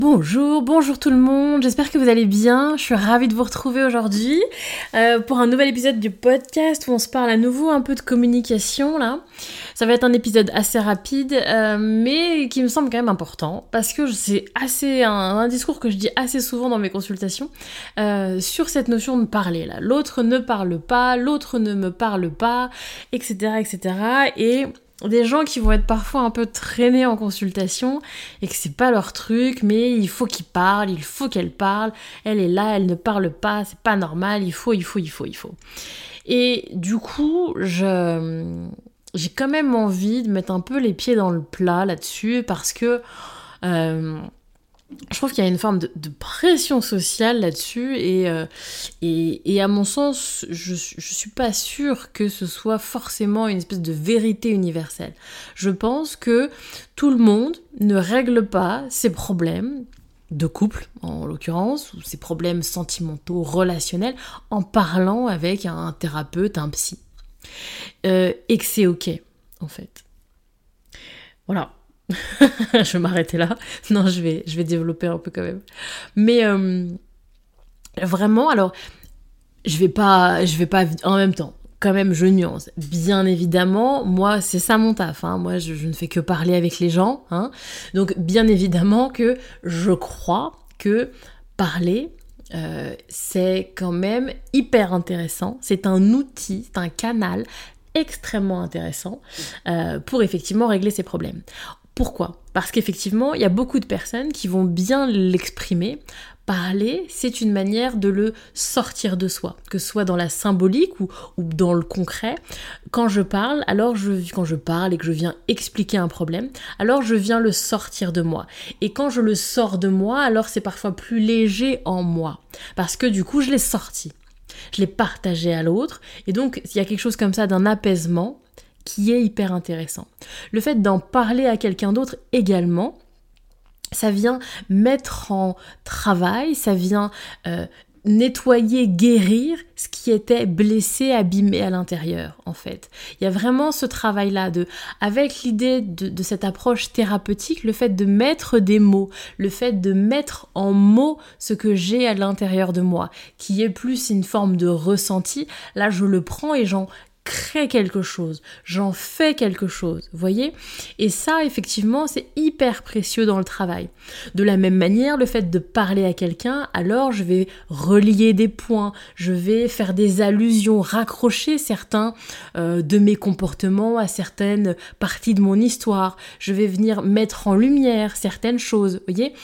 Bonjour, bonjour tout le monde, j'espère que vous allez bien, je suis ravie de vous retrouver aujourd'hui euh, pour un nouvel épisode du podcast où on se parle à nouveau un peu de communication là. Ça va être un épisode assez rapide euh, mais qui me semble quand même important parce que c'est assez un, discours que je dis assez souvent dans mes consultations euh, sur cette notion de parler là. L'autre ne parle pas, l'autre ne me parle pas, etc. etc. Et des gens qui vont être parfois un peu traînés en consultation et que c'est pas leur truc, mais il faut qu'ils parlent, il faut qu'elle parle, elle est là, elle ne parle pas, c'est pas normal, il faut, il faut, il faut, il faut. Et du coup, je j'ai quand même envie de mettre un peu les pieds dans le plat là-dessus parce que euh, je trouve qu'il y a une forme de, pression sociale là-dessus euh, et, et, à mon sens, je, je suis pas sûre que ce soit forcément une espèce de vérité universelle. Je pense que tout le monde ne règle pas ses problèmes de couple en l'occurrence, ou ses problèmes sentimentaux, relationnels, en parlant avec un thérapeute, un psy. Euh, et que c'est ok, en fait. Voilà. je vais m'arrêter là. Non, je vais, je vais développer un peu quand même. Mais euh, vraiment, alors, je vais pas, je vais pas en même temps. Quand même, je nuance. Bien évidemment, moi, c'est ça mon taf. Hein. Moi, je, ne fais que parler avec les gens. Hein. Donc, bien évidemment que je crois que parler, euh, c'est quand même hyper intéressant. C'est un outil, c'est un canal extrêmement intéressant euh, pour effectivement régler ces problèmes. Pourquoi? Parce qu'effectivement, il y a beaucoup de personnes qui vont bien l'exprimer. Parler, c'est une manière de le sortir de soi, que ce soit dans la symbolique ou, dans le concret. Quand je parle, alors je, quand je parle et que je viens expliquer un problème, alors je viens le sortir de moi. Et quand je le sors de moi, alors c'est parfois plus léger en moi, parce que du coup, je l'ai sorti je l'ai partagé à l'autre, et donc il y a quelque chose comme ça d'un apaisement qui est hyper intéressant. Le fait d'en parler à quelqu'un d'autre également, ça vient mettre en travail, ça vient euh, nettoyer, guérir ce qui était blessé, abîmé à l'intérieur, en fait. Il y a vraiment ce travail-là de, avec l'idée de, de, cette approche thérapeutique, le fait de mettre des mots, le fait de mettre en mots ce que j'ai à l'intérieur de moi, qui est plus une forme de ressenti. Là, je le prends et j'en crée quelque chose, j'en fais quelque chose, voyez? Et ça, effectivement, c'est hyper précieux dans le travail. De la même manière, le fait de parler à quelqu'un, alors je vais relier des points, je vais faire des allusions, raccrocher certains euh, de mes comportements à certaines parties de mon histoire, je vais venir mettre en lumière certaines choses, voyez?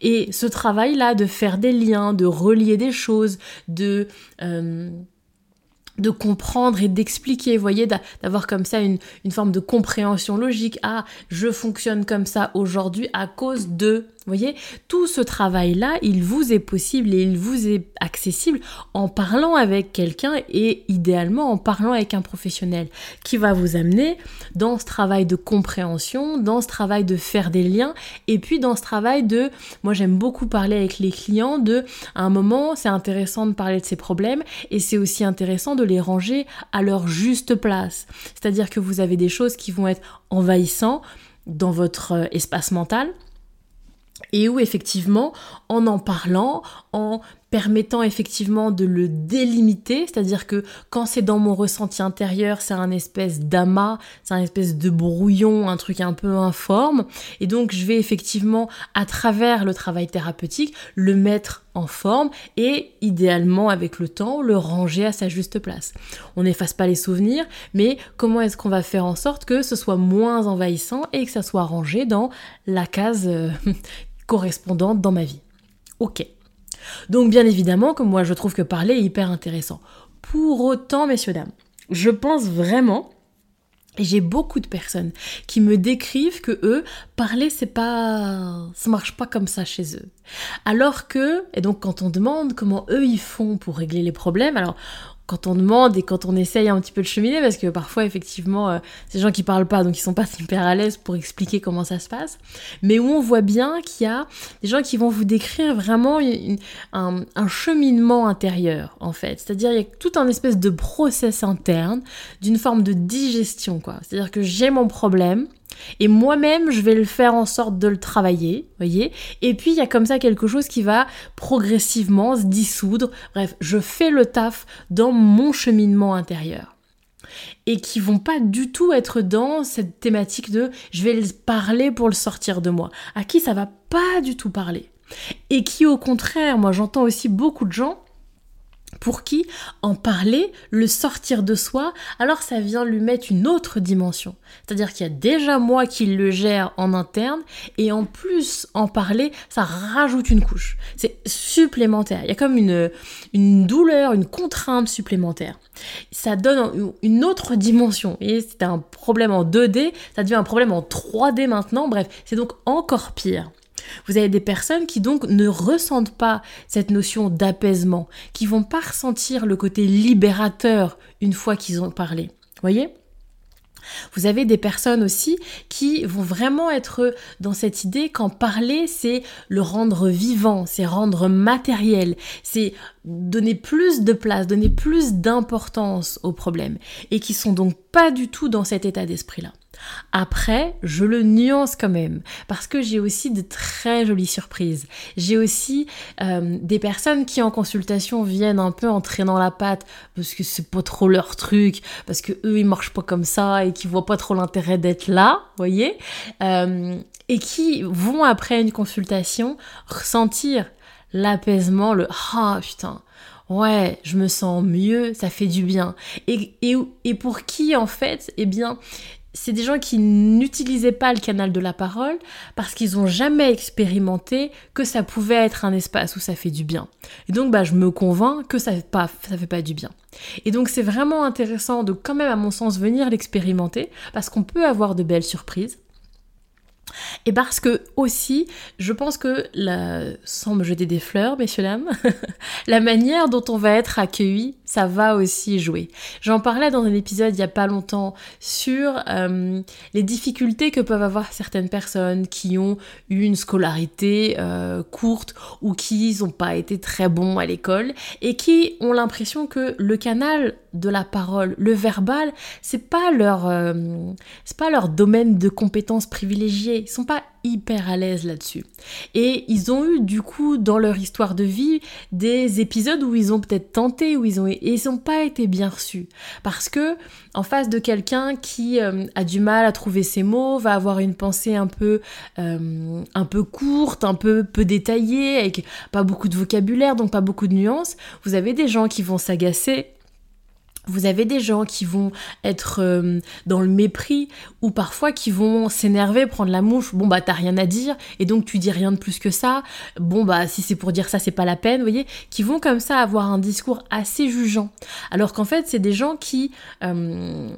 Et ce travail-là de faire des liens, de relier des choses, de... Euh, de comprendre et d'expliquer, vous voyez, d'avoir comme ça une, forme de compréhension logique. Ah, je fonctionne comme ça aujourd'hui à cause de, vous voyez, tout ce travail-là, il vous est possible et il vous est accessible en parlant avec quelqu'un et idéalement en parlant avec un professionnel qui va vous amener dans ce travail de compréhension, dans ce travail de faire des liens et puis dans ce travail de, moi j'aime beaucoup parler avec les clients de, à un moment, c'est intéressant de parler de ces problèmes et c'est aussi intéressant de les ranger à leur juste place. C'est-à-dire que vous avez des choses qui vont être envahissantes dans votre euh, espace mental et où effectivement, en en parlant, en permettant effectivement de le délimiter, c'est-à-dire que quand c'est dans mon ressenti intérieur, c'est un espèce d'amas, c'est un espèce de brouillon, un truc un peu informe, et donc je vais effectivement, à travers le travail thérapeutique, le mettre en forme et idéalement avec le temps le ranger à sa juste place. On n'efface pas les souvenirs, mais comment est-ce qu'on va faire en sorte que ce soit moins envahissant et que ça soit rangé dans la case euh, correspondante dans ma vie. Ok. Donc bien évidemment que moi je trouve que parler est hyper intéressant. Pour autant, messieurs, dames, je pense vraiment et j'ai beaucoup de personnes qui me décrivent que eux, parler, c'est pas, ça marche pas comme ça chez eux. Alors que, et donc quand on demande comment eux ils font pour régler les problèmes, alors quand on demande et quand on essaye un petit peu de cheminer, parce que parfois, effectivement, euh, c'est des gens qui parlent pas, donc ils sont pas super à l'aise pour expliquer comment ça se passe, mais où on voit bien qu'il y a des gens qui vont vous décrire vraiment un, un, cheminement intérieur, en fait. C'est-à-dire, il y a tout un espèce de process interne, d'une forme de digestion, quoi. C'est-à-dire que j'ai mon problème, et moi-même, je vais le faire en sorte de le travailler, voyez. Et puis, il y a comme ça quelque chose qui va progressivement se dissoudre. Bref, je fais le taf dans mon cheminement intérieur. Et qui vont pas du tout être dans cette thématique de je vais le parler pour le sortir de moi. À qui ça va pas du tout parler. Et qui, au contraire, moi j'entends aussi beaucoup de gens pour qui en parler, le sortir de soi, alors ça vient lui mettre une autre dimension. C'est-à-dire qu'il y a déjà moi qui le gère en interne, et en plus en parler, ça rajoute une couche. C'est supplémentaire. Il y a comme une, une douleur, une contrainte supplémentaire. Ça donne une autre dimension. Et c'était un problème en 2D, ça devient un problème en 3D maintenant. Bref, c'est donc encore pire. Vous avez des personnes qui donc ne ressentent pas cette notion d'apaisement, qui vont pas ressentir le côté libérateur une fois qu'ils ont parlé. Voyez? Vous avez des personnes aussi qui vont vraiment être dans cette idée qu'en parler, c'est le rendre vivant, c'est rendre matériel, c'est donner plus de place, donner plus d'importance au problème, et qui sont donc pas du tout dans cet état d'esprit-là. Après, je le nuance quand même, parce que j'ai aussi de très jolies surprises. J'ai aussi euh, des personnes qui en consultation viennent un peu en traînant la patte, parce que c'est pas trop leur truc, parce que eux ils marchent pas comme ça et qui voient pas trop l'intérêt d'être là, voyez, euh, et qui vont après une consultation ressentir l'apaisement, le ah putain, ouais, je me sens mieux, ça fait du bien. Et, et, et pour qui, en fait, eh bien, c'est des gens qui n'utilisaient pas le canal de la parole parce qu'ils n'ont jamais expérimenté que ça pouvait être un espace où ça fait du bien. Et donc, bah, je me convainc que ça fait pas, ça fait pas du bien. Et donc, c'est vraiment intéressant de quand même, à mon sens, venir l'expérimenter parce qu'on peut avoir de belles surprises. Et parce que aussi, je pense que, la, sans me jeter des fleurs, messieurs, dames, la manière dont on va être accueilli, ça va aussi jouer. J'en parlais dans un épisode il y a pas longtemps sur euh, les difficultés que peuvent avoir certaines personnes qui ont eu une scolarité euh, courte ou qui n'ont pas été très bons à l'école et qui ont l'impression que le canal de la parole, le verbal, c'est pas leur, euh, pas leur domaine de compétences privilégiées. Ils sont pas hyper à l'aise là-dessus. Et ils ont eu du coup dans leur histoire de vie des épisodes où ils ont peut-être tenté, où ils ont et ils n'ont pas été bien reçus parce que en face de quelqu'un qui euh, a du mal à trouver ses mots, va avoir une pensée un peu euh, un peu courte, un peu peu détaillée, avec pas beaucoup de vocabulaire, donc pas beaucoup de nuances. Vous avez des gens qui vont s'agacer vous avez des gens qui vont être euh, dans le mépris ou parfois qui vont s'énerver, prendre la mouche. Bon bah t'as rien à dire et donc tu dis rien de plus que ça. Bon bah si c'est pour dire ça c'est pas la peine, vous voyez, qui vont comme ça avoir un discours assez jugeant. Alors qu'en fait c'est des gens qui, euh,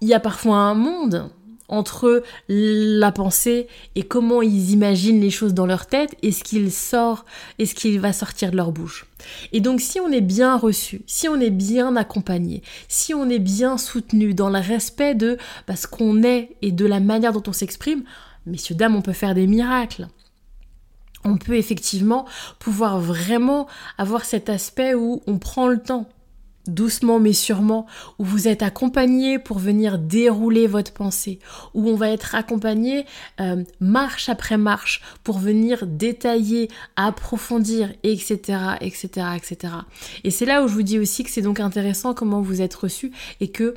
il y a parfois un monde entre la pensée et comment ils imaginent les choses dans leur tête et ce qu'il sort et ce qui va sortir de leur bouche. Et donc si on est bien reçu, si on est bien accompagné, si on est bien soutenu dans le respect de bah, ce qu'on est et de la manière dont on s'exprime, messieurs, dames, on peut faire des miracles on peut effectivement pouvoir vraiment avoir cet aspect où on prend le temps doucement mais sûrement, où vous êtes accompagné pour venir dérouler votre pensée, où on va être accompagné euh, marche après marche pour venir détailler, approfondir, etc., etc., etc. Et c'est là où je vous dis aussi que c'est donc intéressant comment vous êtes reçu et que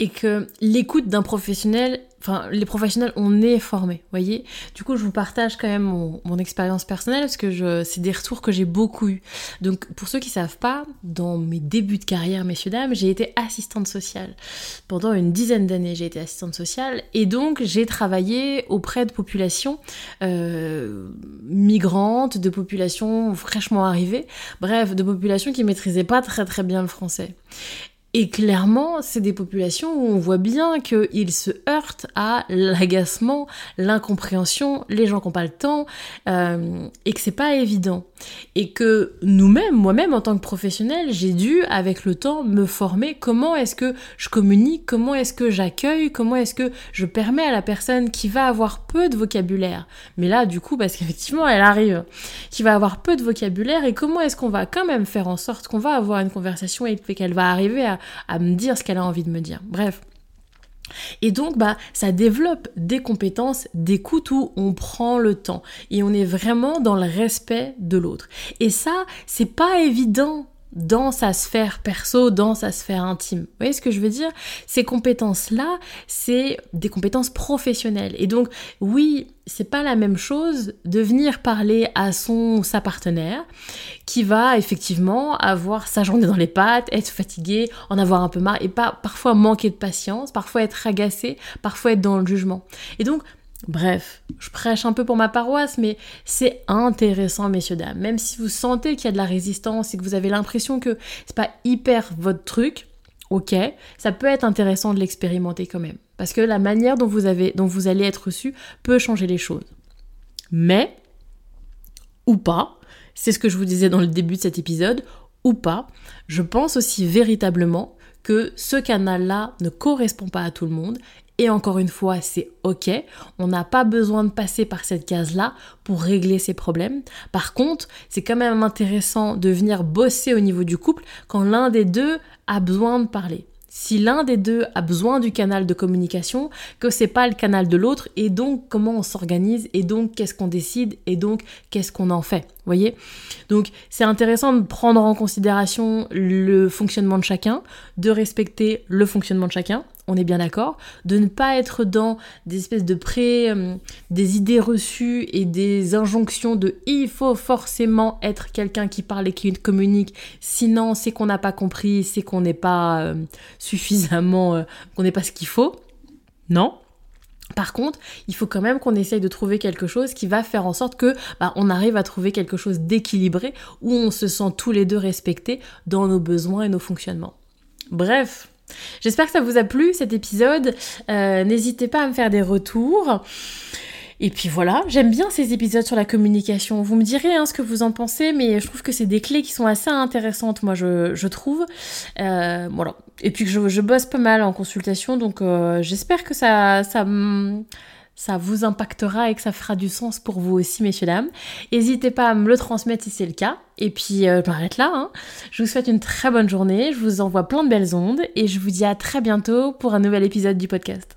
et que l'écoute d'un professionnel, enfin les professionnels, on est formés, voyez. Du coup, je vous partage quand même mon, expérience personnelle parce que c'est des retours que j'ai beaucoup eu. Donc, pour ceux qui savent pas, dans mes débuts de carrière, messieurs dames, j'ai été assistante sociale pendant une dizaine d'années. J'ai été assistante sociale et donc j'ai travaillé auprès de populations euh, migrantes, de populations fraîchement arrivées, bref, de populations qui maîtrisaient pas très très bien le français. Et clairement, c'est des populations où on voit bien qu'ils se heurtent à l'agacement, l'incompréhension, les gens qui n'ont pas le temps, euh, et que c'est pas évident. Et que nous-mêmes, moi-même en tant que professionnel, j'ai dû, avec le temps, me former. Comment est-ce que je communique, comment est-ce que j'accueille, comment est-ce que je permets à la personne qui va avoir peu de vocabulaire, mais là, du coup, parce qu'effectivement, elle arrive, qui va avoir peu de vocabulaire, et comment est-ce qu'on va quand même faire en sorte qu'on va avoir une conversation et qu'elle va arriver à à me dire ce qu'elle a envie de me dire? Bref. Et donc, bah, ça développe des compétences d'écoute où on prend le temps et on est vraiment dans le respect de l'autre. Et ça, c'est pas évident dans sa sphère perso, dans sa sphère intime. Vous voyez ce que je veux dire? Ces compétences-là, c'est des compétences professionnelles. Et donc, oui, c'est pas la même chose de venir parler à son sa partenaire qui va effectivement avoir sa journée dans les pattes, être fatigué, en avoir un peu marre et pas parfois manquer de patience, parfois être agacé, parfois être dans le jugement. Et donc Bref, je prêche un peu pour ma paroisse, mais c'est intéressant, messieurs, dames. Même si vous sentez qu'il y a de la résistance et que vous avez l'impression que c'est pas hyper votre truc, ok, ça peut être intéressant de l'expérimenter quand même. Parce que la manière dont vous, dont vous allez être reçu peut changer les choses. Mais, ou pas, c'est ce que je vous disais dans le début de cet épisode, ou pas, je pense aussi véritablement que ce canal-là ne correspond pas à tout le monde et encore une fois, c'est ok. On n'a pas besoin de passer par cette case-là pour régler ses problèmes. Par contre, c'est quand même intéressant de venir bosser au niveau du couple quand l'un des deux a besoin de parler si l'un des deux a besoin du canal de communication, que c'est pas le canal de l'autre, et donc comment on s'organise, et donc qu'est-ce qu'on décide, et donc qu'est-ce qu'on en fait. Voyez Donc c'est intéressant de prendre en considération le fonctionnement de chacun, de respecter le fonctionnement de chacun, on est bien d'accord, de ne pas être dans des espèces de pré, euh, des idées reçues et des injonctions de il faut forcément être quelqu'un qui parle et qui communique, sinon c'est qu'on n'a pas compris, c'est qu'on n'est pas euh, suffisamment, euh, qu'on n'est pas ce qu'il faut. Non. Par contre, il faut quand même qu'on essaye de trouver quelque chose qui va faire en sorte que bah, on arrive à trouver quelque chose d'équilibré où on se sent tous les deux respectés dans nos besoins et nos fonctionnements. Bref, J'espère que ça vous a plu cet épisode. Euh, n'hésitez pas à me faire des retours. Et puis voilà, j'aime bien ces épisodes sur la communication. Vous me direz hein, ce que vous en pensez, mais je trouve que c'est des clés qui sont assez intéressantes, moi je, trouve. Euh, voilà. Et puis je, je, bosse pas mal en consultation, donc euh, j'espère que ça, ça, ça vous impactera et que ça fera du sens pour vous aussi, messieurs, dames. N'hésitez pas à me le transmettre si c'est le cas. Et puis, euh, je m'arrête là. Hein. Je vous souhaite une très bonne journée. Je vous envoie plein de belles ondes. Et je vous dis à très bientôt pour un nouvel épisode du podcast.